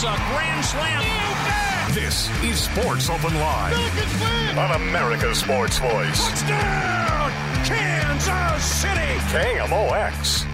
It's a grand slam. This is Sports Open Line on America's Sports Voice. Touchdown, Kansas City. KMOX.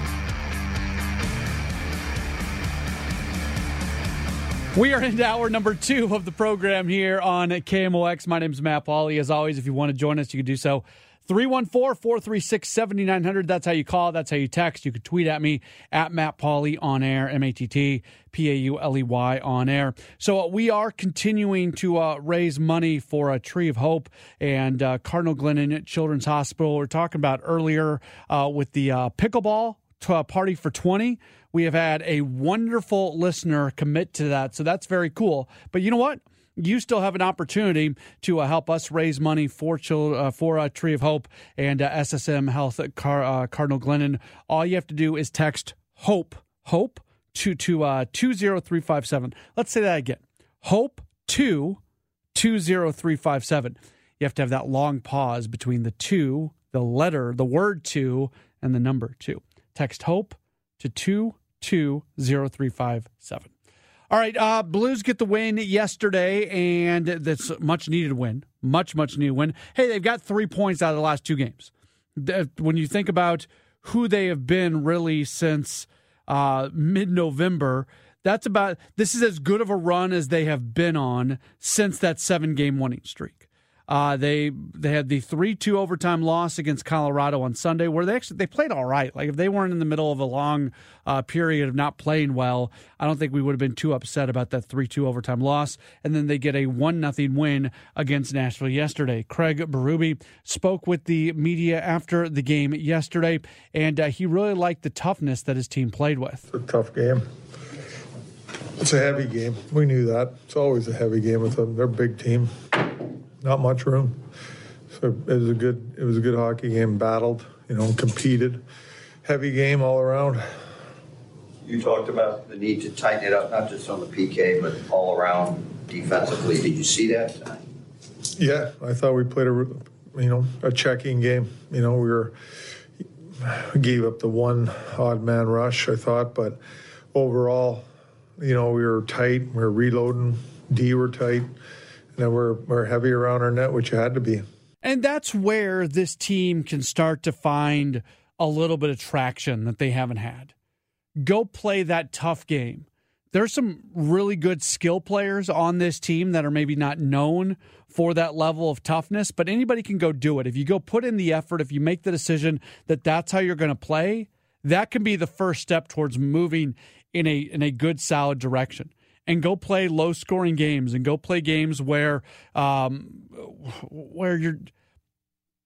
We are into hour number two of the program here on KMOX. My name is Matt Pauley. As always, if you want to join us, you can do so. 314 436 7900. That's how you call. That's how you text. You can tweet at me at Matt Pauley on air, M A T T P A U L E Y on air. So uh, we are continuing to uh, raise money for a Tree of Hope and uh, Cardinal Glennon Children's Hospital. We are talking about earlier uh, with the uh, pickleball a party for 20. We have had a wonderful listener commit to that. So that's very cool. But you know what? You still have an opportunity to uh, help us raise money for children, uh, for uh, Tree of Hope and uh, SSM Health at Car- uh, Cardinal Glennon. All you have to do is text HOPE, HOPE to, to uh, 20357. Let's say that again. HOPE to 20357. You have to have that long pause between the two, the letter, the word two, and the number two. Text HOPE to 20357. All right, uh, Blues get the win yesterday, and that's much needed win. Much, much needed win. Hey, they've got three points out of the last two games. When you think about who they have been really since uh, mid November, that's about this is as good of a run as they have been on since that seven game winning streak. Uh, they they had the three two overtime loss against Colorado on Sunday, where they actually they played all right. Like if they weren't in the middle of a long uh, period of not playing well, I don't think we would have been too upset about that three two overtime loss. And then they get a one nothing win against Nashville yesterday. Craig Berube spoke with the media after the game yesterday, and uh, he really liked the toughness that his team played with. It's a tough game. It's a heavy game. We knew that. It's always a heavy game with them. They're a big team not much room. So it was a good it was a good hockey game. Battled, you know, competed. Heavy game all around. You talked about the need to tighten it up, not just on the PK, but all around defensively. Did you see that tonight? Yeah, I thought we played a you know a checking game. You know, we were gave up the one odd man rush. I thought, but overall, you know, we were tight. We were reloading. D were tight and we're, we're heavy around our net, which you had to be. And that's where this team can start to find a little bit of traction that they haven't had. Go play that tough game. There's some really good skill players on this team that are maybe not known for that level of toughness, but anybody can go do it. If you go put in the effort, if you make the decision that that's how you're going to play, that can be the first step towards moving in a in a good solid direction and go play low scoring games and go play games where um, where you're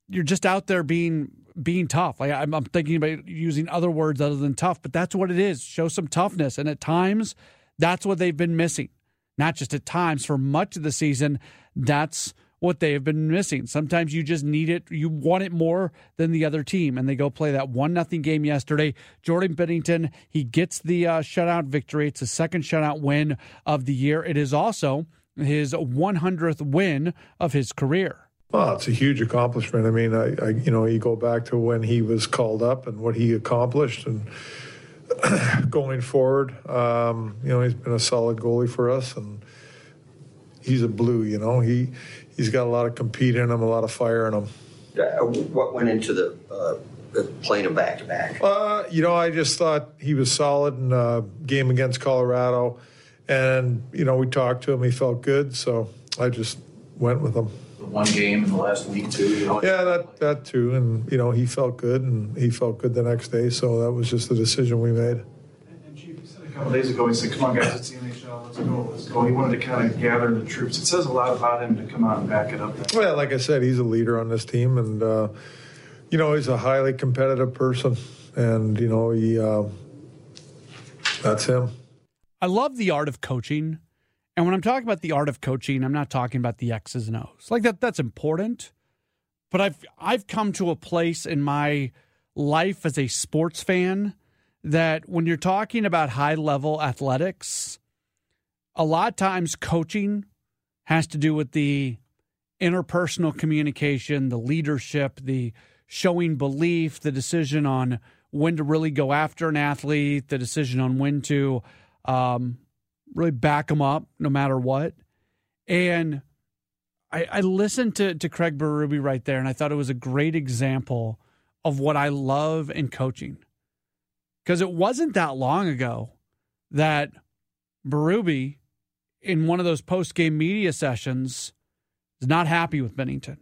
you're just out there being being tough. Like I'm, I'm, thinking about using other words other than tough, but that's what it is. Show some toughness, and at times, that's what they've been missing. Not just at times, for much of the season, that's what they have been missing. Sometimes you just need it, you want it more than the other team, and they go play that one nothing game yesterday. Jordan Binnington he gets the uh, shutout victory. It's the second shutout win of the year. It is also his 100th win of his career. Well, it's a huge accomplishment. I mean, I, I, you know, you go back to when he was called up and what he accomplished, and going forward, um, you know, he's been a solid goalie for us, and he's a blue. You know, he he's got a lot of compete in him, a lot of fire in him. Uh, what went into the uh, playing him back to back? Uh, you know, I just thought he was solid in a game against Colorado, and you know, we talked to him. He felt good, so I just went with him. One game in the last week too. You know? Yeah, that that too, and you know, he felt good, and he felt good the next day. So that was just the decision we made. And Chief, you said a couple days ago, he said, "Come on, guys, it's the NHL. Let's go, let's go." He wanted to kind of gather the troops. It says a lot about him to come out and back it up. That well, like I said, he's a leader on this team, and uh, you know, he's a highly competitive person, and you know, he uh, that's him. I love the art of coaching. And when I'm talking about the art of coaching, I'm not talking about the X's and O's. Like that that's important. But I've I've come to a place in my life as a sports fan that when you're talking about high level athletics, a lot of times coaching has to do with the interpersonal communication, the leadership, the showing belief, the decision on when to really go after an athlete, the decision on when to um, really back them up no matter what. And I, I listened to, to Craig Berube right there, and I thought it was a great example of what I love in coaching. Because it wasn't that long ago that Berube, in one of those post game media sessions, is not happy with Binnington,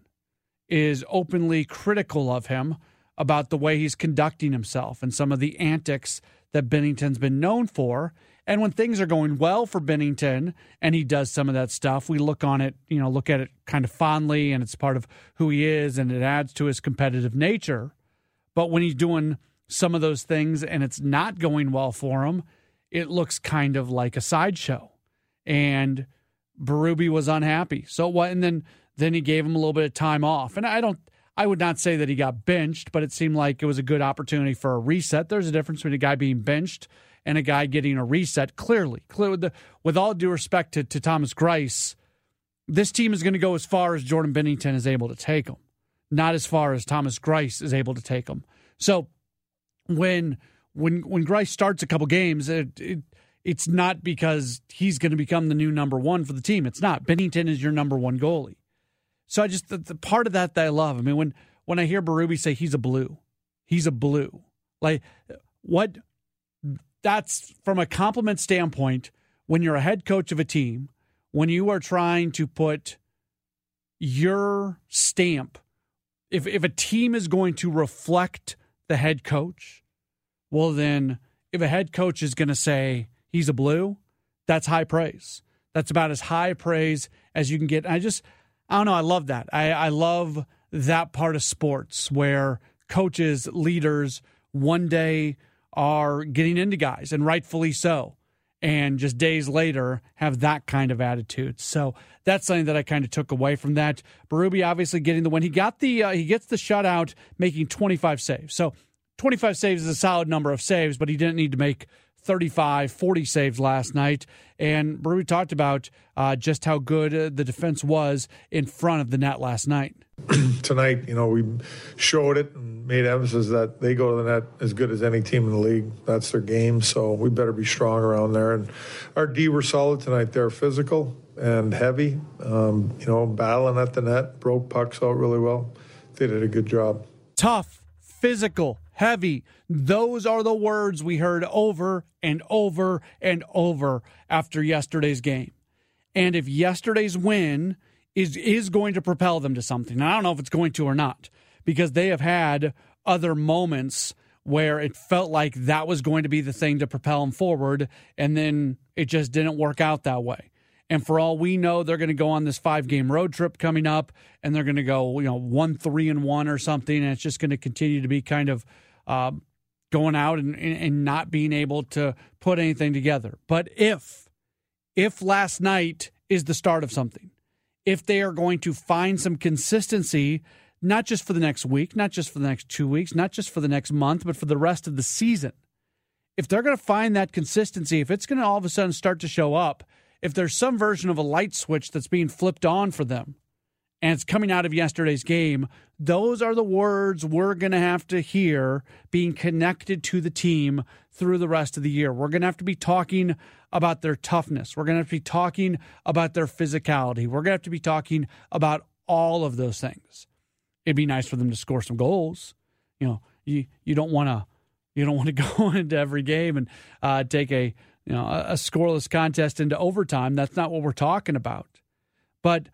is openly critical of him about the way he's conducting himself and some of the antics that Binnington's been known for. And when things are going well for Binnington and he does some of that stuff, we look on it, you know, look at it kind of fondly and it's part of who he is and it adds to his competitive nature. But when he's doing some of those things and it's not going well for him, it looks kind of like a sideshow. And Berube was unhappy. So what and then then he gave him a little bit of time off. And I don't I would not say that he got benched, but it seemed like it was a good opportunity for a reset. There's a difference between a guy being benched and a guy getting a reset. Clearly, clear with the with all due respect to, to Thomas Greiss, this team is going to go as far as Jordan Binnington is able to take them, not as far as Thomas Greiss is able to take them. So when when when Greiss starts a couple games, it, it it's not because he's going to become the new number one for the team. It's not. Binnington is your number one goalie. So I just the, the part of that that I love. I mean, when when I hear Berube say he's a blue, he's a blue. Like what? That's from a compliment standpoint. When you're a head coach of a team, when you are trying to put your stamp, if if a team is going to reflect the head coach, well then if a head coach is going to say he's a blue, that's high praise. That's about as high praise as you can get. I just I don't know. I love that. I, I love that part of sports where coaches, leaders, one day are getting into guys, and rightfully so. And just days later, have that kind of attitude. So that's something that I kind of took away from that. Berube obviously getting the win. He got the uh, he gets the shutout, making 25 saves. So 25 saves is a solid number of saves, but he didn't need to make 35, 40 saves last night. And Berube talked about uh, just how good uh, the defense was in front of the net last night. Tonight, you know, we showed it and made emphasis that they go to the net as good as any team in the league. That's their game, so we better be strong around there. And our D were solid tonight. They're physical and heavy, um, you know, battling at the net, broke pucks out really well. They did a good job. Tough, physical, heavy. Those are the words we heard over and over and over after yesterday's game. And if yesterday's win is is going to propel them to something, I don't know if it's going to or not, because they have had other moments where it felt like that was going to be the thing to propel them forward, and then it just didn't work out that way. And for all we know, they're going to go on this five game road trip coming up, and they're going to go, you know, one, three, and one or something. And it's just going to continue to be kind of uh, going out and, and not being able to put anything together. But if, if last night is the start of something, if they are going to find some consistency, not just for the next week, not just for the next two weeks, not just for the next month, but for the rest of the season, if they're going to find that consistency, if it's going to all of a sudden start to show up, if there's some version of a light switch that's being flipped on for them, and it's coming out of yesterday's game, those are the words we're going to have to hear being connected to the team through the rest of the year. We're going to have to be talking about their toughness. We're going to have to be talking about their physicality. We're going to have to be talking about all of those things. It'd be nice for them to score some goals. You know, you you don't want to you don't want to go into every game and uh, take a you know a scoreless contest into overtime. That's not what we're talking about. But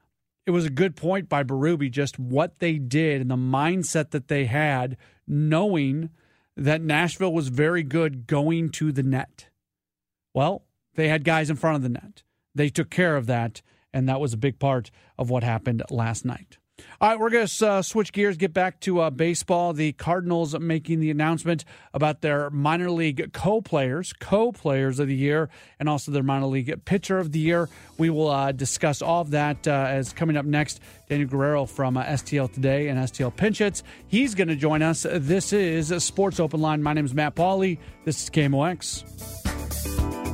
it was a good point by Berube, just what they did and the mindset that they had, knowing that Nashville was very good going to the net. Well, they had guys in front of the net. They took care of that, and that was a big part of what happened last night. All right, we're going to uh, switch gears, get back to uh, baseball. The Cardinals making the announcement about their minor league co players, co players of the year, and also their minor league pitcher of the year. We will uh, discuss all of that uh, as coming up next. Daniel Guerrero from uh, STL Today and STL Pinch Hits. He's going to join us. This is Sports Open Line. My name is Matt Pauley. This is KMOX.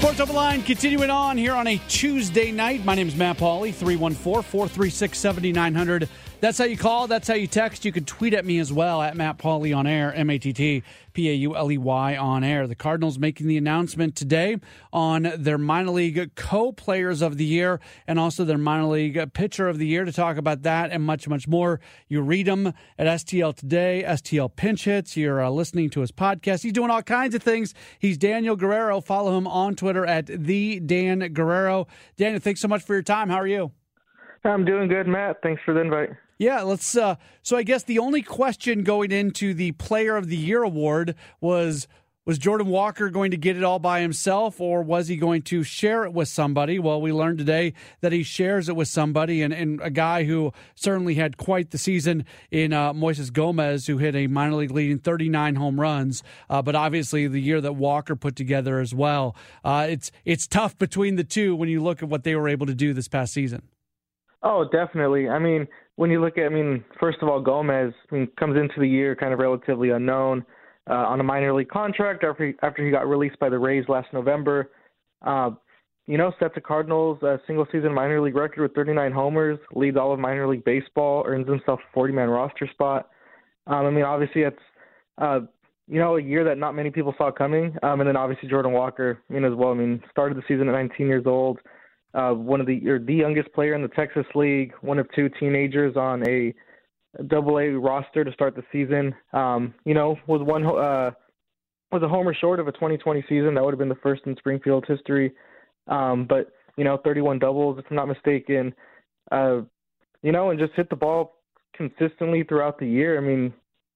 Sports Open Line continuing on here on a Tuesday night. My name is Matt Pauley, 314 436 7900. That's how you call. That's how you text. You can tweet at me as well at Matt Pauley on air, M A T T P A U L E Y on air. The Cardinals making the announcement today on their minor league co players of the year and also their minor league pitcher of the year. To talk about that and much, much more, you read them at STL Today, STL Pinch Hits. You're uh, listening to his podcast. He's doing all kinds of things. He's Daniel Guerrero. Follow him on Twitter at the Dan Guerrero. Daniel, thanks so much for your time. How are you? I'm doing good, Matt. Thanks for the invite. Yeah, let's. Uh, so I guess the only question going into the Player of the Year award was was Jordan Walker going to get it all by himself, or was he going to share it with somebody? Well, we learned today that he shares it with somebody, and, and a guy who certainly had quite the season in uh, Moises Gomez, who hit a minor league leading 39 home runs. Uh, but obviously, the year that Walker put together as well. Uh, it's it's tough between the two when you look at what they were able to do this past season. Oh, definitely. I mean, when you look at, I mean, first of all, Gomez I mean, comes into the year kind of relatively unknown uh, on a minor league contract after he, after he got released by the Rays last November. Uh, you know, sets the Cardinals a single season minor league record with 39 homers, leads all of minor league baseball, earns himself a 40 man roster spot. Um, I mean, obviously, it's uh, you know a year that not many people saw coming. Um, and then obviously Jordan Walker, I mean, as well. I mean, started the season at 19 years old uh, one of the or the youngest player in the Texas League, one of two teenagers on a double A roster to start the season. Um, you know, was one uh, was a homer short of a 2020 season. That would have been the first in Springfield history. Um, but you know, 31 doubles, if I'm not mistaken. Uh, you know, and just hit the ball consistently throughout the year. I mean,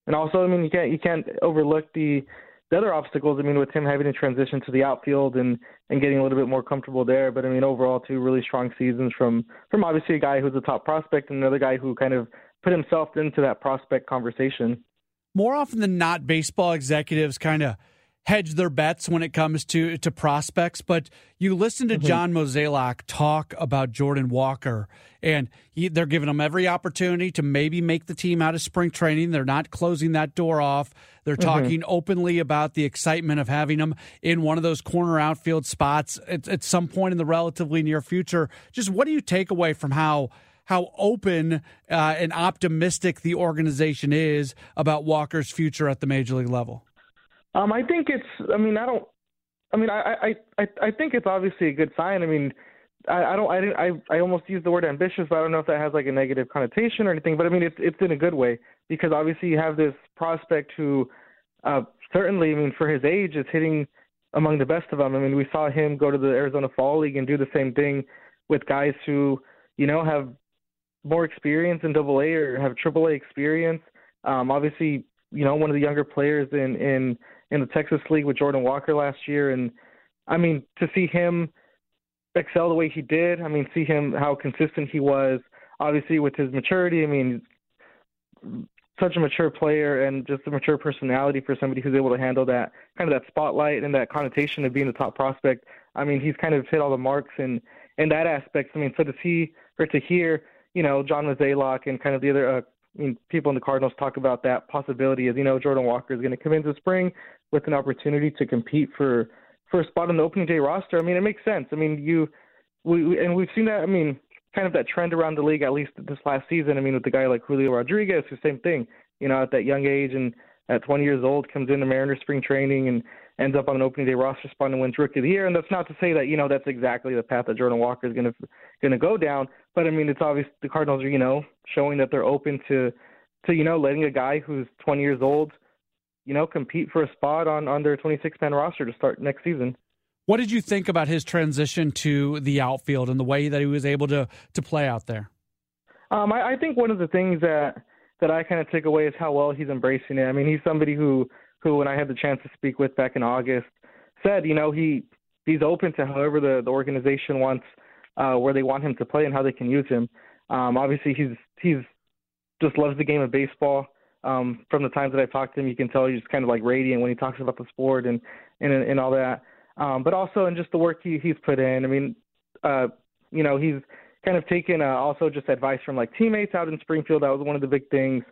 and also, I mean, you can't you can't overlook the the other obstacles, I mean, with him having to transition to the outfield and and getting a little bit more comfortable there. But I mean, overall, two really strong seasons from from obviously a guy who's a top prospect and another guy who kind of put himself into that prospect conversation. More often than not, baseball executives kind of hedge their bets when it comes to to prospects. But you listen to mm-hmm. John Mozeliak talk about Jordan Walker, and he, they're giving him every opportunity to maybe make the team out of spring training. They're not closing that door off. They're mm-hmm. talking mm-hmm. openly about the excitement of having him in one of those corner outfield spots at, at some point in the relatively near future. Just what do you take away from how? how open uh, and optimistic the organization is about Walker's future at the major league level. Um, I think it's. I mean, I don't. I mean, I I I I think it's obviously a good sign. I mean, I, I don't. I didn't. I I almost used the word ambitious, but I don't know if that has like a negative connotation or anything. But I mean, it's it's in a good way because obviously you have this prospect who, uh, certainly, I mean, for his age, is hitting among the best of them. I mean, we saw him go to the Arizona Fall League and do the same thing with guys who, you know, have more experience in Double A or have Triple A experience. Um, obviously, you know, one of the younger players in in in the Texas League with Jordan Walker last year, and I mean to see him excel the way he did. I mean, see him how consistent he was. Obviously, with his maturity, I mean, such a mature player and just a mature personality for somebody who's able to handle that kind of that spotlight and that connotation of being the top prospect. I mean, he's kind of hit all the marks in in that aspect. I mean, so to see or to hear, you know, John Mozeliak and kind of the other uh, I mean, people in the Cardinals talk about that possibility as you know Jordan Walker is going to come into spring with an opportunity to compete for for a spot on the opening day roster. I mean, it makes sense. I mean, you we we and we've seen that. I mean, kind of that trend around the league at least this last season. I mean, with the guy like Julio Rodriguez, the same thing. You know, at that young age and at 20 years old, comes into Mariners spring training and ends up on an opening day roster spot and wins Rookie of the Year. And that's not to say that you know that's exactly the path that Jordan Walker is going to going to go down. But I mean, it's obvious the Cardinals are you know showing that they're open to to you know letting a guy who's 20 years old, you know, compete for a spot on on their 26 man roster to start next season. What did you think about his transition to the outfield and the way that he was able to to play out there? Um, I, I think one of the things that that I kind of take away is how well he's embracing it. I mean, he's somebody who who, when I had the chance to speak with back in August, said, you know, he he's open to however the the organization wants uh, where they want him to play and how they can use him. Um, obviously, he's he's just loves the game of baseball. Um, from the times that I've talked to him, you can tell he's kind of like radiant when he talks about the sport and and and all that. Um, but also in just the work he he's put in. I mean, uh, you know, he's kind of taken uh, also just advice from like teammates out in Springfield. That was one of the big things.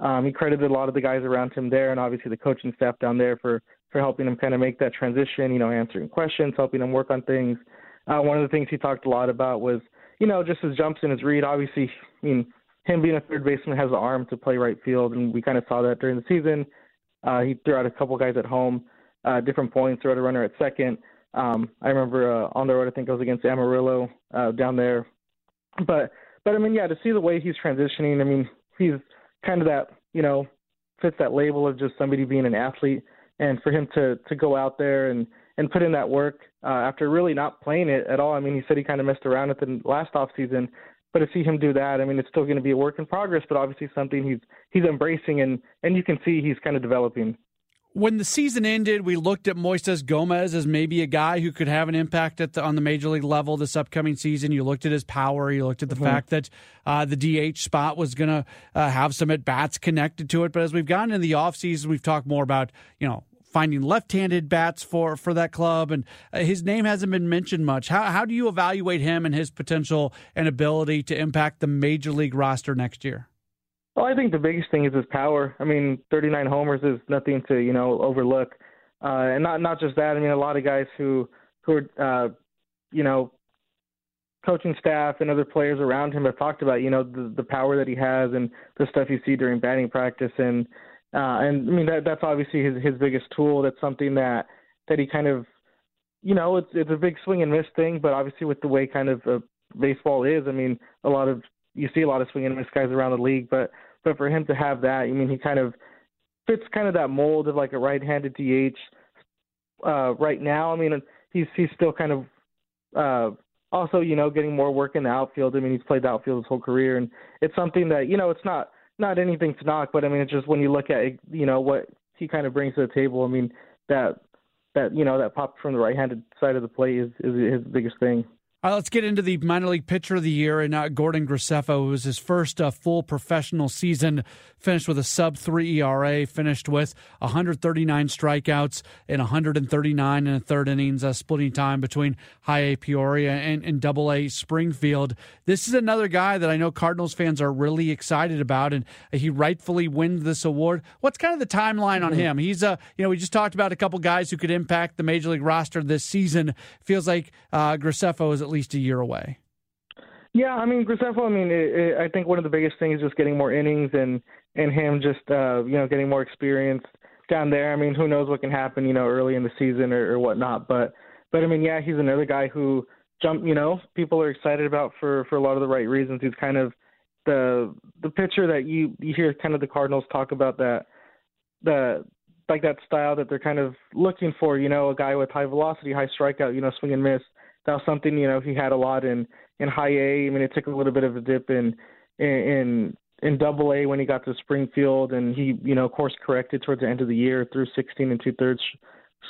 Um, he credited a lot of the guys around him there, and obviously the coaching staff down there for for helping him kind of make that transition. You know, answering questions, helping him work on things. Uh, one of the things he talked a lot about was, you know, just his jumps and his read. Obviously, I mean, him being a third baseman has the arm to play right field, and we kind of saw that during the season. Uh, he threw out a couple guys at home, uh, different points, threw out a runner at second. Um, I remember uh, on the road, I think it was against Amarillo uh, down there. But, but I mean, yeah, to see the way he's transitioning, I mean, he's kind of that, you know, fits that label of just somebody being an athlete, and for him to to go out there and and put in that work uh, after really not playing it at all. I mean, he said he kind of messed around with it last off season, but to see him do that, I mean, it's still going to be a work in progress, but obviously something he's he's embracing and and you can see he's kind of developing. When the season ended, we looked at Moises Gomez as maybe a guy who could have an impact at the, on the major league level this upcoming season. You looked at his power. You looked at the mm-hmm. fact that uh, the DH spot was going to uh, have some at bats connected to it. But as we've gotten in the offseason, we've talked more about you know finding left-handed bats for for that club, and uh, his name hasn't been mentioned much. How how do you evaluate him and his potential and ability to impact the major league roster next year? Well, I think the biggest thing is his power. I mean, 39 homers is nothing to you know overlook, uh, and not not just that. I mean, a lot of guys who who are uh, you know coaching staff and other players around him have talked about you know the the power that he has and the stuff you see during batting practice and uh, and I mean that that's obviously his his biggest tool. That's something that that he kind of, you know, it's it's a big swing and miss thing. But obviously with the way kind of uh, baseball is, I mean, a lot of you see a lot of swing and miss guys around the league. But but for him to have that, I mean, he kind of fits kind of that mold of like a right-handed DH. Uh, right now, I mean, he's he's still kind of uh, also, you know, getting more work in the outfield. I mean, he's played the outfield his whole career, and it's something that you know, it's not not anything to knock, but I mean, it's just when you look at you know what he kind of brings to the table. I mean, that that you know that pop from the right-handed side of the plate is is his biggest thing. All right, let's get into the minor league pitcher of the year and uh, Gordon Graceffo. It was his first uh, full professional season. Finished with a sub three ERA. Finished with 139 strikeouts and 139 and a third innings, uh, splitting time between High A Peoria and, and Double A Springfield. This is another guy that I know Cardinals fans are really excited about, and he rightfully wins this award. What's kind of the timeline on mm-hmm. him? He's a uh, you know we just talked about a couple guys who could impact the major league roster this season. Feels like uh, Graceffo is at least a year away. Yeah, I mean Graceffo. I mean, it, it, I think one of the biggest things is just getting more innings and and him just uh, you know getting more experience down there. I mean, who knows what can happen, you know, early in the season or, or whatnot. But but I mean, yeah, he's another guy who jump. You know, people are excited about for for a lot of the right reasons. He's kind of the the pitcher that you you hear kind of the Cardinals talk about that the like that style that they're kind of looking for. You know, a guy with high velocity, high strikeout, you know, swing and miss that was something you know he had a lot in in high A. I mean, it took a little bit of a dip in in in double A when he got to Springfield, and he you know course corrected towards the end of the year through 16 and two thirds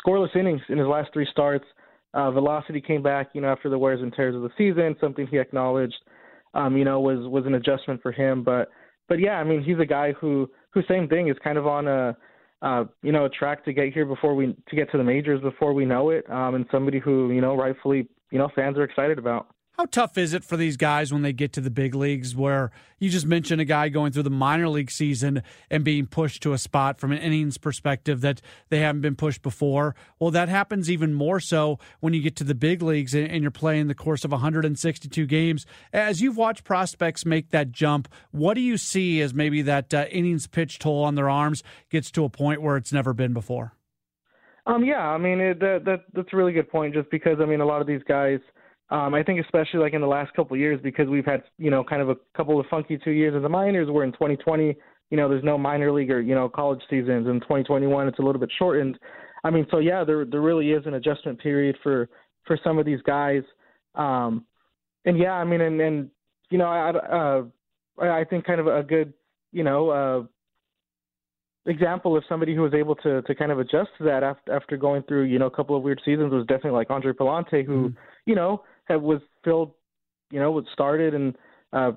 scoreless innings in his last three starts. Uh, velocity came back, you know, after the wears and tears of the season, something he acknowledged, um, you know, was was an adjustment for him. But but yeah, I mean, he's a guy who who same thing is kind of on a uh, you know a track to get here before we to get to the majors before we know it, um, and somebody who you know rightfully you know fans are excited about. How tough is it for these guys when they get to the big leagues where you just mentioned a guy going through the minor league season and being pushed to a spot from an innings perspective that they haven't been pushed before? Well, that happens even more so when you get to the big leagues and you're playing the course of 162 games. As you've watched prospects make that jump, what do you see as maybe that uh, innings pitch toll on their arms gets to a point where it's never been before? Um, yeah, I mean it, that that that's a really good point. Just because I mean a lot of these guys, um, I think especially like in the last couple of years because we've had you know kind of a couple of funky two years in the minors. We're in 2020. You know, there's no minor league or you know college seasons. In 2021, it's a little bit shortened. I mean, so yeah, there there really is an adjustment period for for some of these guys. Um, and yeah, I mean, and and you know, I uh, I think kind of a good you know uh, example of somebody who was able to to kind of adjust to that after after going through you know a couple of weird seasons was definitely like Andre Pallante who mm. you know had was filled you know was started and uh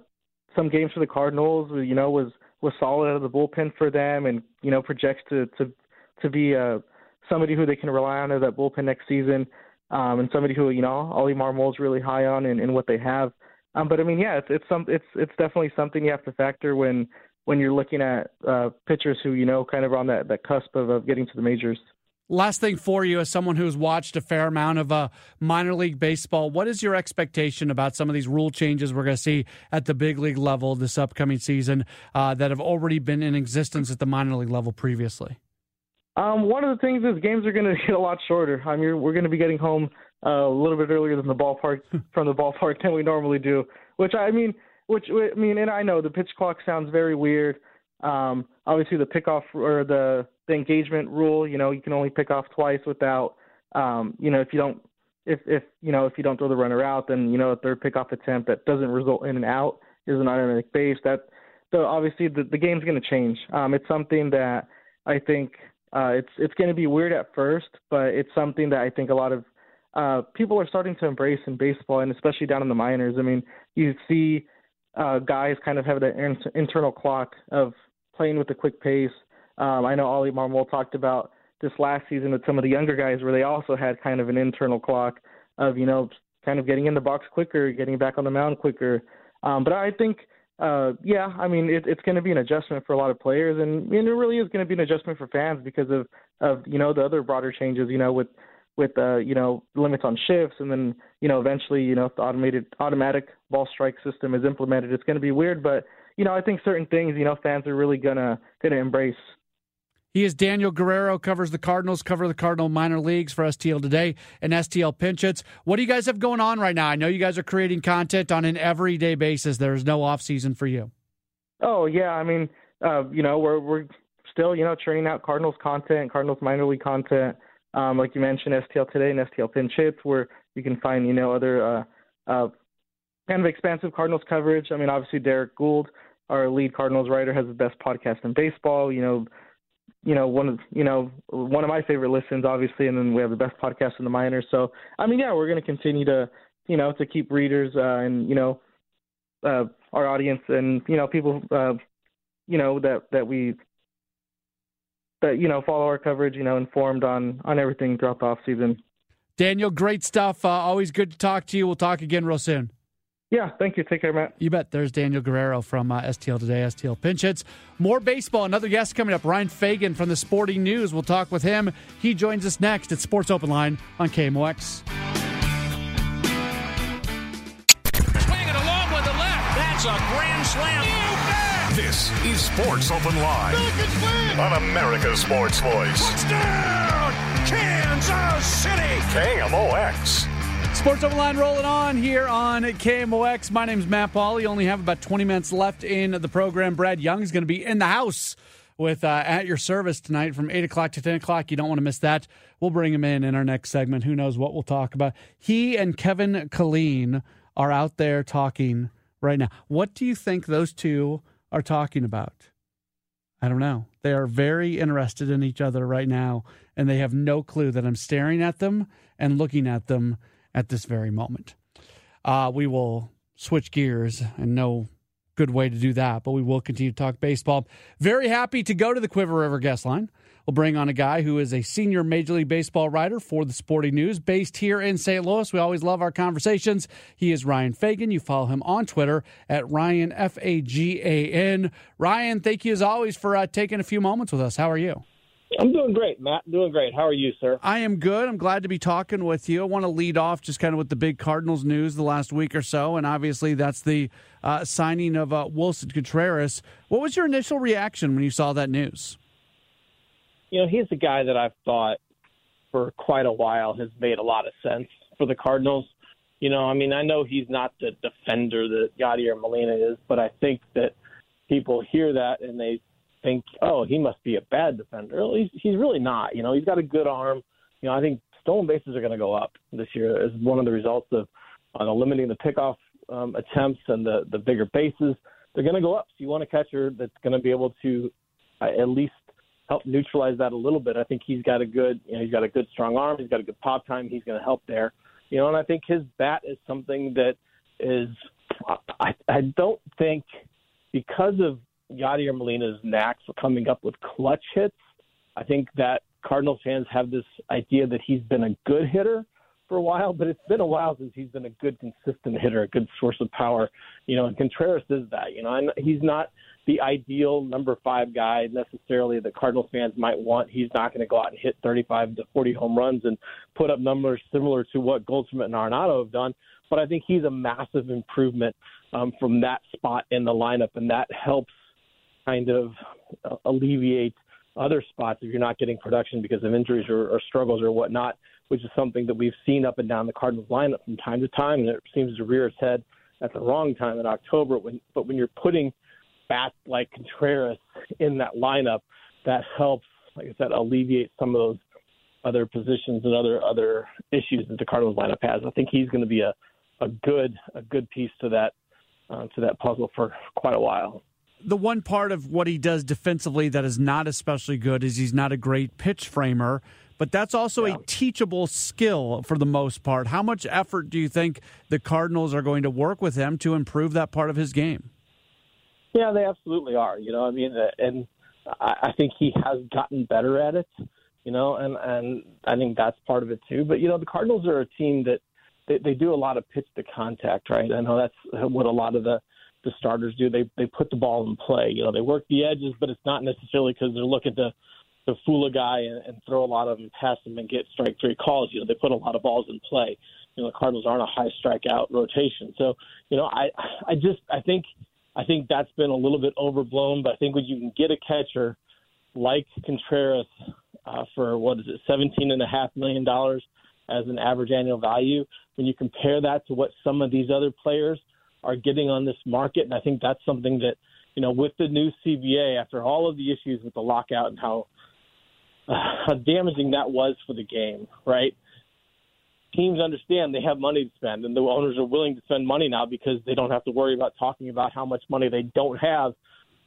some games for the Cardinals you know was was solid out of the bullpen for them and you know projects to to to be uh somebody who they can rely on as that bullpen next season um and somebody who you know Oli Marmol's really high on in, in what they have um but I mean yeah it's it's some it's it's definitely something you have to factor when when you're looking at uh, pitchers who you know kind of on that that cusp of, of getting to the majors. Last thing for you, as someone who's watched a fair amount of uh, minor league baseball, what is your expectation about some of these rule changes we're going to see at the big league level this upcoming season uh, that have already been in existence at the minor league level previously? Um, one of the things is games are going to get a lot shorter. I mean, we're going to be getting home uh, a little bit earlier than the ballpark from the ballpark than we normally do. Which I mean, which I mean, and I know the pitch clock sounds very weird. Um, obviously, the pickoff or the the engagement rule, you know, you can only pick off twice without, um, you know, if you don't, if if you know if you don't throw the runner out, then you know a third pickoff attempt that doesn't result in an out is an automatic base. That so obviously the the game's going to change. Um, it's something that I think uh, it's it's going to be weird at first, but it's something that I think a lot of uh, people are starting to embrace in baseball, and especially down in the minors. I mean, you see uh, guys kind of have that in- internal clock of playing with a quick pace. Um, I know Ollie Marmol talked about this last season with some of the younger guys where they also had kind of an internal clock of, you know, kind of getting in the box quicker, getting back on the mound quicker. Um, but I think, uh, yeah, I mean, it, it's going to be an adjustment for a lot of players, and, and it really is going to be an adjustment for fans because of, of you know, the other broader changes, you know, with with uh, you know limits on shifts, and then you know eventually you know if the automated automatic ball strike system is implemented, it's going to be weird, but you know I think certain things you know fans are really gonna gonna embrace. He is Daniel Guerrero, covers the Cardinals, cover the Cardinal minor leagues for STL Today and STL Pinch Hits. What do you guys have going on right now? I know you guys are creating content on an everyday basis. There is no off season for you. Oh yeah, I mean, uh, you know, we're we're still you know churning out Cardinals content, Cardinals minor league content. Um, like you mentioned, STL Today and STL Pinch Hits, where you can find you know other uh, uh, kind of expansive Cardinals coverage. I mean, obviously Derrick Goold, our lead Cardinals writer, has the best podcast in baseball. You know you know one of you know one of my favorite listens obviously and then we have the best podcast in the minors so i mean yeah we're going to continue to you know to keep readers uh, and you know uh, our audience and you know people uh, you know that that we that you know follow our coverage you know informed on on everything throughout the off season daniel great stuff uh, always good to talk to you we'll talk again real soon yeah, thank you. Take care, Matt. You bet. There's Daniel Guerrero from uh, STL Today, STL Pinch Hits. More baseball. Another guest coming up, Ryan Fagan from the Sporting News. We'll talk with him. He joins us next at Sports Open Line on KMOX. Swing it along with the left. That's a grand slam. This is Sports Open Line on America's Sports Voice. Touchdown, Kansas City. KMOX. Sports Open Line rolling on here on KMOX. My name is Matt Pauley. Only have about 20 minutes left in the program. Brad Young is going to be in the house with uh, at your service tonight from 8 o'clock to 10 o'clock. You don't want to miss that. We'll bring him in in our next segment. Who knows what we'll talk about? He and Kevin Killeen are out there talking right now. What do you think those two are talking about? I don't know. They are very interested in each other right now, and they have no clue that I'm staring at them and looking at them at this very moment. Uh, we will switch gears and no good way to do that, but we will continue to talk baseball. Very happy to go to the Cuivre River guest line. We'll bring on a guy who is a senior Major League Baseball writer for the Sporting News, based here in St. Louis. We always love our conversations. He is Ryan Fagan. You follow him on Twitter at Ryan F A G A N. Ryan, thank you as always for uh, taking a few moments with us. How are you? I'm doing great, Matt. Doing great. How are you, sir? I am good. I'm glad to be talking with you. I want to lead off just kind of with the big Cardinals news the last week or so, and obviously that's the uh, signing of uh, Willson Contreras. What was your initial reaction when you saw that news? You know, he's a guy that I've thought for quite a while has made a lot of sense for the Cardinals. You know, I mean, I know he's not the defender that Yadier Molina is, but I think that people hear that and they think, oh, he must be a bad defender. He's, he's really not. You know, he's got a good arm. You know, I think stolen bases are going to go up this year as one of the results of uh, limiting the pickoff um, attempts and the the bigger bases. They're going to go up. So you want a catcher that's going to be able to uh, at least help neutralize that a little bit. I think he's got a good, you know, he's got a good strong arm. He's got a good pop time. He's going to help there. You know, and I think his bat is something that is. I I don't think because of Yadier Molina's knack for coming up with clutch hits. I think that Cardinals fans have this idea that he's been a good hitter, for a while, but it's been a while since he's been a good, consistent hitter, a good source of power. You know, and Contreras is that. You know, and he's not the ideal number five guy necessarily that Cardinals fans might want. He's not going to go out and hit 35 to 40 home runs and put up numbers similar to what Goldschmidt and Arenado have done. But I think he's a massive improvement um, from that spot in the lineup, and that helps kind of uh, alleviate other spots if you're not getting production because of injuries or, or struggles or whatnot, which is something that we've seen up and down the Cardinals lineup from time to time, and it seems to rear its head at the wrong time in October. When, but when you're putting bats like Contreras in that lineup, that helps, like I said, alleviate some of those other positions and other other issues that the Cardinals lineup has. I think he's going to be a, a good a good piece to that uh, to that puzzle for quite a while the one part of what he does defensively that is not especially good is he's not a great pitch framer, but that's also yeah. a teachable skill for the most part. How much effort do you think the Cardinals are going to work with him to improve that part of his game? Yeah, they absolutely are. You know, I mean, uh, and I think he has gotten better at it. You know, and and I think that's part of it too. But you know, the Cardinals are a team that they, they do a lot of pitch to contact, right? I know that's what a lot of the the starters do. They they put the ball in play. You know, they work the edges, but it's not necessarily because they're looking to to fool a guy and, and throw a lot of them past him and get strike three calls. You know, they put a lot of balls in play. You know, the Cardinals aren't a high strikeout rotation. So, you know, I I just I think I think that's been a little bit overblown. But I think when you can get a catcher like Contreras uh, for what is it, seventeen and a half million dollars as an average annual value, when you compare that to what some of these other players are getting on this market. And I think that's something that, you know, with the new CBA, after all of the issues with the lockout and how, uh, how damaging that was for the game, right? Teams understand they have money to spend, and the owners are willing to spend money now because they don't have to worry about talking about how much money they don't have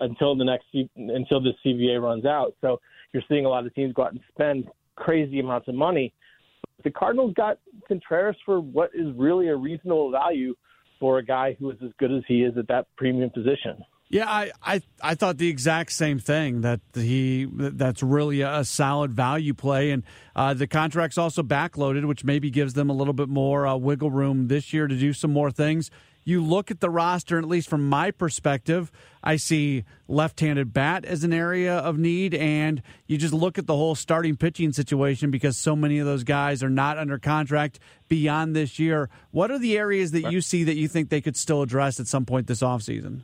until the next until the CBA runs out. So you're seeing a lot of teams go out and spend crazy amounts of money. The Cardinals got Contreras for what is really a reasonable value for a guy who is as good as he is at that premium position. Yeah, I, I, I thought the exact same thing that he that's really a solid value play, and uh, the contract's also backloaded, which maybe gives them a little bit more uh, wiggle room this year to do some more things you look at the roster, at least from my perspective, I see left handed bat as an area of need. And you just look at the whole starting pitching situation because so many of those guys are not under contract beyond this year. What are the areas that you see that you think they could still address at some point this offseason?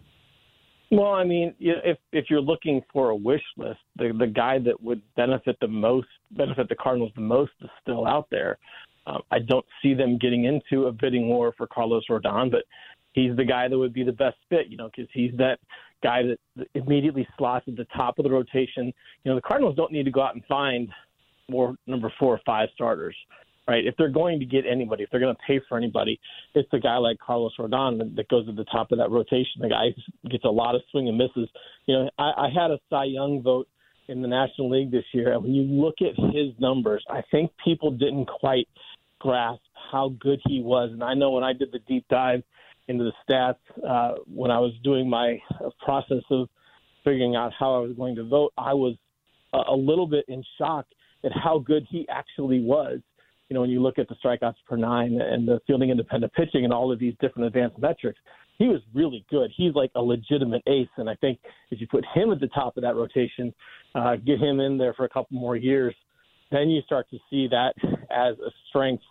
Well, I mean, if if you're looking for a wish list, the the guy that would benefit the most, benefit the Cardinals the most, is still out there. Um, I don't see them getting into a bidding war for Carlos Rodon, but he's the guy that would be the best fit, you know, because he's that guy that immediately slots at the top of the rotation. You know, the Cardinals don't need to go out and find more number four or five starters, right? If they're going to get anybody, if they're going to pay for anybody, it's a guy like Carlos Rodon that goes at the top of that rotation. The guy gets a lot of swing and misses. You know, I, I had a Cy Young vote in the National League this year, and when you look at his numbers, I think people didn't quite grasp how good he was. And I know when I did the deep dive into the stats uh, when I was doing my process of figuring out how I was going to vote, I was a, a little bit in shock at how good he actually was. You know, when you look at the strikeouts per nine and the fielding independent pitching and all of these different advanced metrics, he was really good. He's like a legitimate ace, and I think if you put him at the top of that rotation, uh, get him in there for a couple more years, then you start to see that as a strength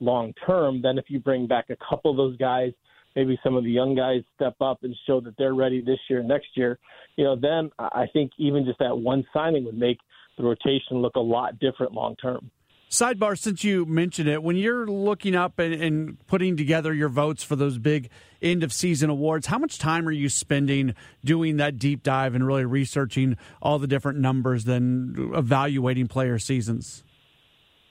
long term. Then if you bring back a couple of those guys, maybe some of the young guys step up and show that they're ready this year, next year, you know, then I think even just that one signing would make the rotation look a lot different long term. Sidebar, since you mentioned it, when you're looking up and, and, putting together your votes for those big end of season awards, how much time are you spending doing that deep dive and really researching all the different numbers than evaluating player seasons?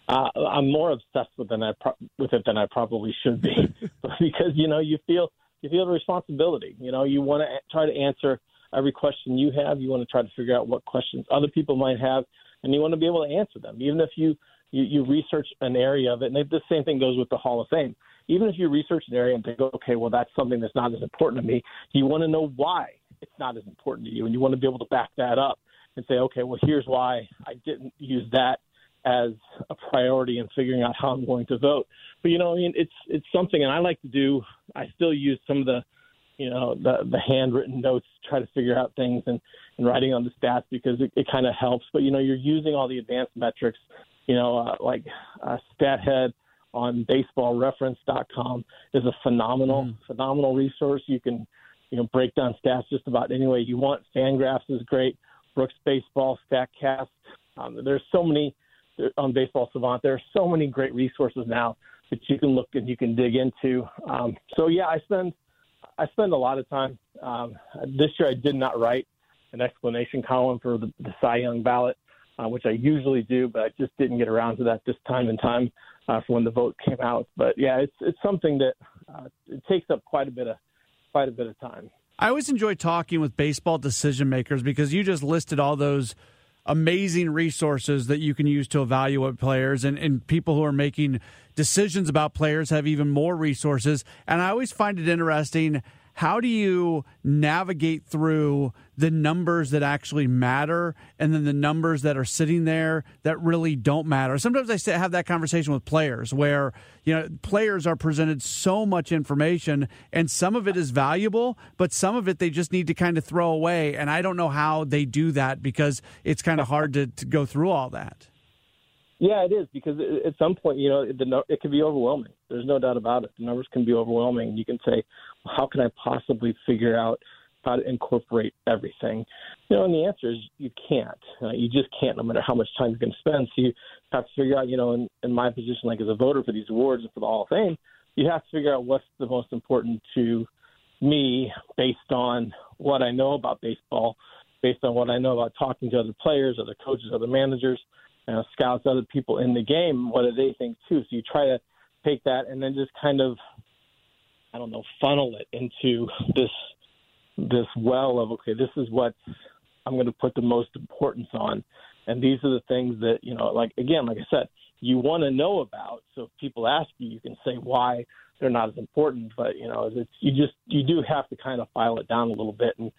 Uh, I'm more obsessed with than I pro- with it than I probably should be, because you know you feel you feel the responsibility. You know, you want to try to answer every question you have. You want to try to figure out what questions other people might have, and you want to be able to answer them, even if you you, you research an area of it. And the same thing goes with the Hall of Fame. Even if you research an area and think, okay, well, that's something that's not as important to me, you want to know why it's not as important to you. And you want to be able to back that up and say, okay, well, here's why I didn't use that as a priority in figuring out how I'm going to vote. But you know, I mean, it's it's something, and I like to do. I still use some of the, you know, the the handwritten notes to try to figure out things and and writing on the stats because it, it kind of helps. But you know, you're using all the advanced metrics, you know, uh, like uh, StatHead on BaseballReference.com is a phenomenal mm. phenomenal resource. You can you know break down stats just about any way you want. Fangraphs is great. Brooks Baseball, Statcast. Um, there's so many on Baseball Savant. There are so many great resources now that you can look and you can dig into. Um, so yeah, I spend I spend a lot of time. Um, this year, I did not write an explanation column for the, the Cy Young ballot, uh, which I usually do, but I just didn't get around to that this time in time uh, for when the vote came out. But yeah, it's it's something that uh, it takes up quite a bit of quite a bit of time. I always enjoy talking with baseball decision makers because you just listed all those amazing resources that you can use to evaluate players and, and people who are making decisions about players have even more resources and i always find it interesting how do you navigate through the numbers that actually matter and then the numbers that are sitting there that really don't matter? Sometimes I have that conversation with players where, you know, players are presented so much information and some of it is valuable, but some of it they just need to kind of throw away. And I don't know how they do that because it's kind of hard to, to go through all that. Yeah, it is because at some point, you know, the, it can be overwhelming. There's no doubt about it. The numbers can be overwhelming. You can say, how can I possibly figure out how to incorporate everything? You know, and the answer is you can't. Uh, you just can't, no matter how much time you're going to spend. So you have to figure out, you know, in, in my position, like as a voter for these awards and for the Hall of Fame, you have to figure out what's the most important to me based on what I know about baseball, based on what I know about talking to other players, other coaches, other managers – you know, scouts other people in the game. What do they think too? So you try to take that and then just kind of, I don't know, funnel it into this this well of okay, this is what I'm going to put the most importance on, and these are the things that you know, like again, like I said, you want to know about. So if people ask you, you can say why they're not as important. But you know, it's you just you do have to kind of file it down a little bit and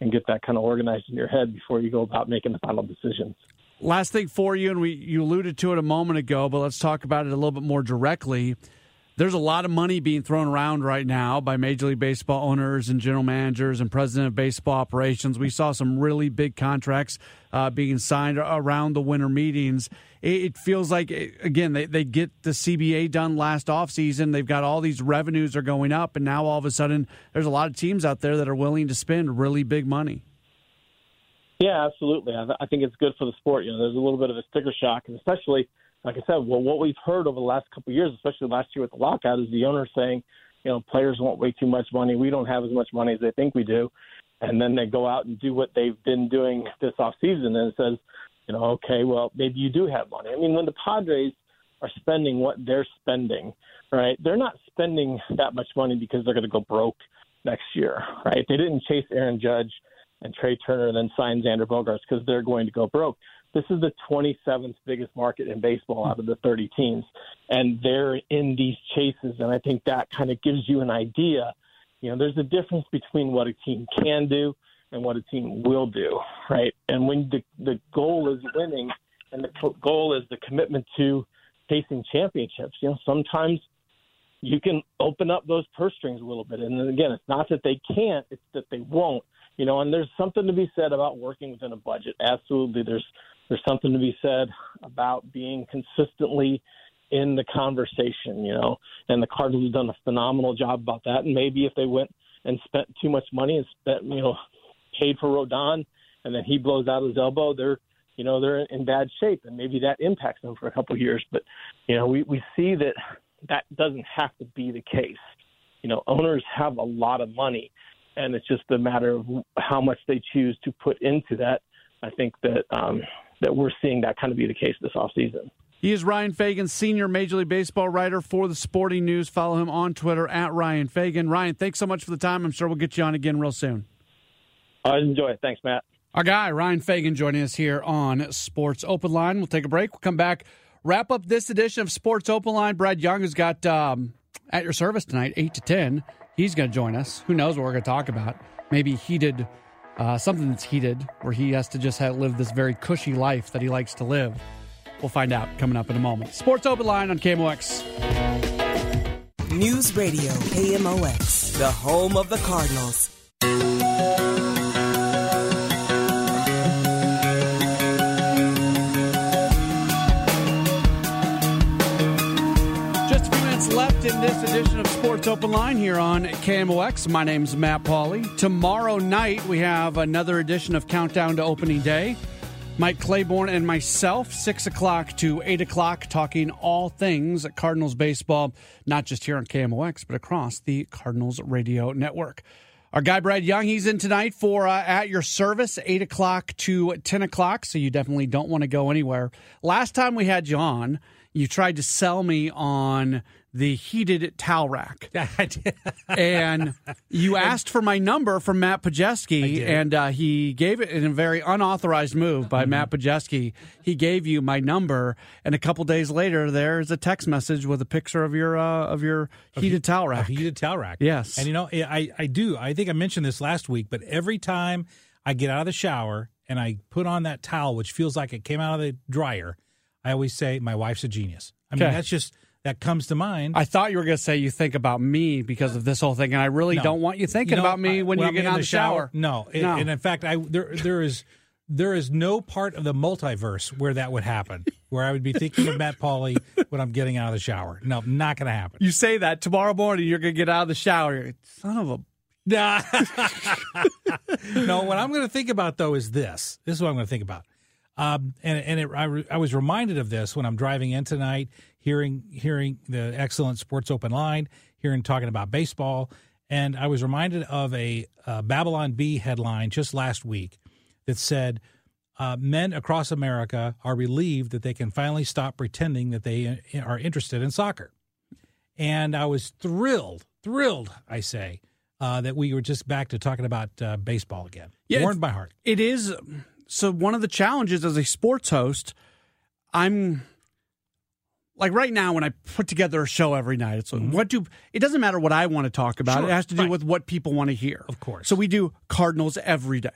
and get that kind of organized in your head before you go about making the final decisions. Last thing for you, and we you alluded to it a moment ago, but let's talk about it a little bit more directly. There's a lot of money being thrown around right now by Major League Baseball owners and general managers and president of baseball operations. We saw some really big contracts uh, being signed around the winter meetings. It, it feels like, again, they, they get the CBA done last offseason. They've got all these revenues are going up, and now all of a sudden there's a lot of teams out there that are willing to spend really big money. Yeah, absolutely. I, I think it's good for the sport. You know, there's a little bit of a sticker shock, especially, like I said, well, what we've heard over the last couple of years, especially last year with the lockout, is the owner saying, you know, players want way too much money. We don't have as much money as they think we do, and then they go out and do what they've been doing this off season, and it says, you know, okay, well, maybe you do have money. I mean, when the Padres are spending what they're spending, right? They're not spending that much money because they're going to go broke next year, right? They didn't chase Aaron Judge and Trea Turner and then sign Xander Bogaerts because they're going to go broke. This is the 27th biggest market in baseball out of the 30 teams, and they're in these chases. And I think that kind of gives you an idea. You know, there's a difference between what a team can do and what a team will do, right? And when the the goal is winning, and the goal is the commitment to chasing championships, you know, sometimes you can open up those purse strings a little bit. And then again, it's not that they can't; it's that they won't you know, and there's something to be said about working within a budget. Absolutely, there's there's something to be said about being consistently in the conversation. You know, and the Cardinals have done a phenomenal job about that. And maybe if they went and spent too much money and spent, you know, paid for Rodon, and then he blows out his elbow, they're you know they're in bad shape, and maybe that impacts them for a couple of years. But you know, we we see that that doesn't have to be the case. You know, owners have a lot of money and it's just a matter of how much they choose to put into that. I think that um, that we're seeing that kind of be the case this offseason. He is Ryan Fagan, senior Major League Baseball writer for the Sporting News. Follow him on Twitter at Ryan Fagan. Ryan, thanks so much for the time. I'm sure we'll get you on again real soon. I enjoy it. Thanks, Matt. Our guy, Ryan Fagan, joining us here on Sports Open Line. We'll take a break. We'll come back, wrap up this edition of Sports Open Line. Brad Young has got um, at your service tonight, 8 to 10 he's going to join us. Who knows what we're going to talk about? Maybe heated, uh, something that's heated, where he has to just have, live this very cushy life that he likes to live. We'll find out coming up in a moment. Sports Open Line on KMOX. News Radio KMOX, the home of the Cardinals. In this edition of Sports Open Line here on KMOX. My name's Matt Pauley. Tomorrow night we have another edition of Countdown to Opening Day. Mike Claiborne and myself, 6 o'clock to 8 o'clock, talking all things Cardinals baseball, not just here on KMOX, but across the Cardinals radio network. Our guy Brad Young, he's in tonight for uh, At Your Service, 8 o'clock to 10 o'clock, so you definitely don't want to go anywhere. Last time we had you on, you tried to sell me on the heated towel rack. and you asked for my number from Matt Pajeski, and uh, he gave it in a very unauthorized move by Matt Pajeski. He gave you my number, and a couple days later, there's a text message with a picture of your uh, of your heated towel rack. heated towel rack. Yes. And you know, I, I do. I think I mentioned this last week, but every time I get out of the shower and I put on that towel, which feels like it came out of the dryer, I always say, my wife's a genius. I mean, Okay. that's just, that comes to mind. I thought you were going to say you think about me because of this whole thing, and I really No. don't want you thinking You know, about me I- when, you're I'm getting out of the shower. No. And- No. And in fact, I there there is there is no part of the multiverse where that would happen, where I would be thinking of Matt Pauley when I'm getting out of the shower. No, not going to happen. You say that tomorrow morning, you're going to get out of the shower. You're, Son of a Nah. no, what I'm going to think about though is this. This is what I'm going to think about. Um, and and it, I, re- I was reminded of this when I'm driving in tonight, hearing hearing the excellent Sports Open line, hearing talking about baseball, and I was reminded of a uh, Babylon Bee headline just last week that said. Uh, men across America are relieved that they can finally stop pretending that they uh, are interested in soccer. And I was thrilled, thrilled, I say, uh, that we were just back to talking about uh, baseball again. Yeah, Warmed my heart. It is. So one of the challenges as a sports host, I'm like right now when I put together a show every night. It's like, what do it doesn't matter what I want to talk about. Mm-hmm. Sure, it has to do right. with what people want to hear. Of course. So we do Cardinals every day.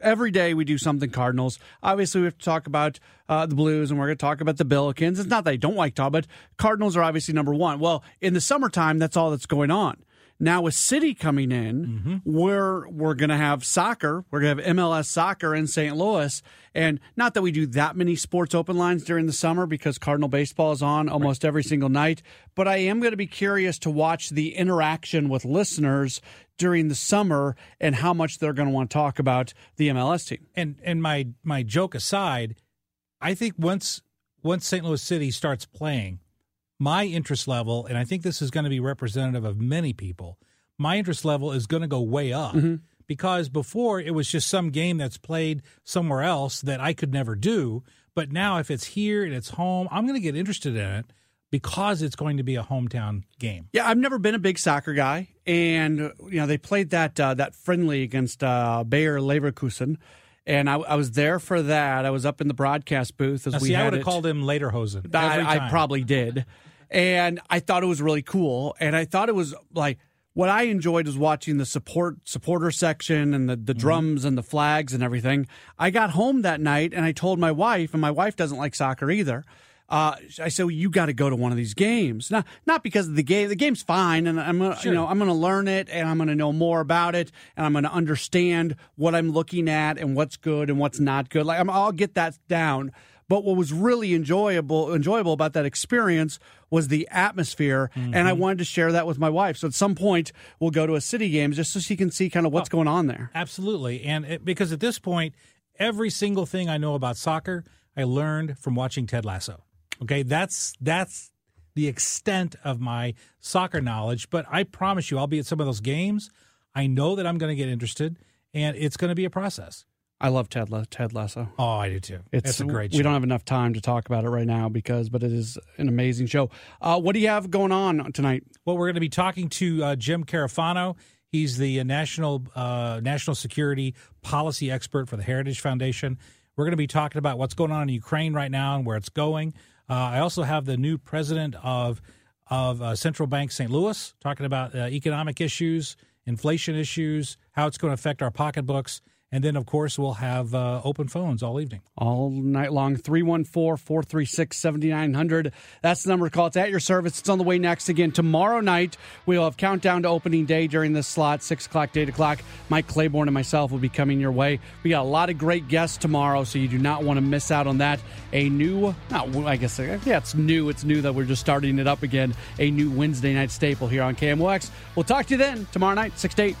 Every day we do something Cardinals. Obviously, we have to talk about uh, the Blues, and we're going to talk about the Billikens. It's not that I don't like talk, but Cardinals are obviously number one. Well, in the summertime, that's all that's going on. Now with City coming in, Mm-hmm. we're we're going to have soccer. We're going to have MLS soccer in St. Louis, and not that we do that many sports open lines during the summer because Cardinal baseball is on almost every single night. But I am going to be curious to watch the interaction with listeners during the summer and how much they're going to want to talk about the MLS team. And and my my joke aside, I think once once St. Louis City starts playing, my interest level, and I think this is going to be representative of many people, my interest level is going to go way up. Because before it was just some game that's played somewhere else that I could never do. But now, if it's here and it's home, I'm going to get interested in it because it's going to be a hometown game. Yeah, I've never been a big soccer guy, and you know they played that uh, that friendly against uh, Bayer Leverkusen, and I, I was there for that. I was up in the broadcast booth as Now, we see, I would have called him Lederhosen. I, I probably did. And I thought it was really cool. And I thought it was like what I enjoyed was watching the support supporter section and the, the Mm-hmm. drums and the flags and everything. I got home that night and I told my wife, and my wife doesn't like soccer either. Uh, I said, well, "You got to go to one of these games." Not not because of the game. The game's fine, and I'm gonna, you know I'm going to learn it, and I'm going to know more about it, and I'm going to understand what I'm looking at and what's good and what's not good. Like I'm, I'll get that down. But what was really enjoyable enjoyable about that experience was the atmosphere, and I Mm-hmm. wanted to share that with my wife. So at some point, we'll go to a city game just so she can see kind of what's going on there. Absolutely. And it, because at this point, every single thing I know about soccer, I learned from watching Ted Lasso. Okay, that's that's the extent of my soccer knowledge, but I promise you I'll be at some of those games. I know that I'm going to get interested and it's going to be a process. I love Ted La- Ted Lasso. Oh, I do too. It's, a great show. We don't have enough time to talk about it right now because, but it is an amazing show. Uh, what do you have going on tonight? Well, we're going to be talking to uh, Jim Carafano. He's the uh, national uh, national security policy expert for the Heritage Foundation. We're going to be talking about what's going on in Ukraine right now and where it's going. Uh, I also have the new president of of uh, Central Bank St. Louis talking about uh, economic issues, inflation issues, how it's going to affect our pocketbooks, And then, of course, we'll have uh, open phones all evening. All night long. 314 436 7900. That's the number to call. It's at your service. It's on the way next. Again, tomorrow night, we'll have countdown to opening day during this slot, 6 o'clock to 8 o'clock. Mike Claiborne and myself will be coming your way. We got a lot of great guests tomorrow, so you do not want to miss out on that. A new, not, I guess, yeah, it's new. It's new that we're just starting it up again. A new Wednesday night staple here on KMOX. We'll talk to you then tomorrow night, 6 to 8.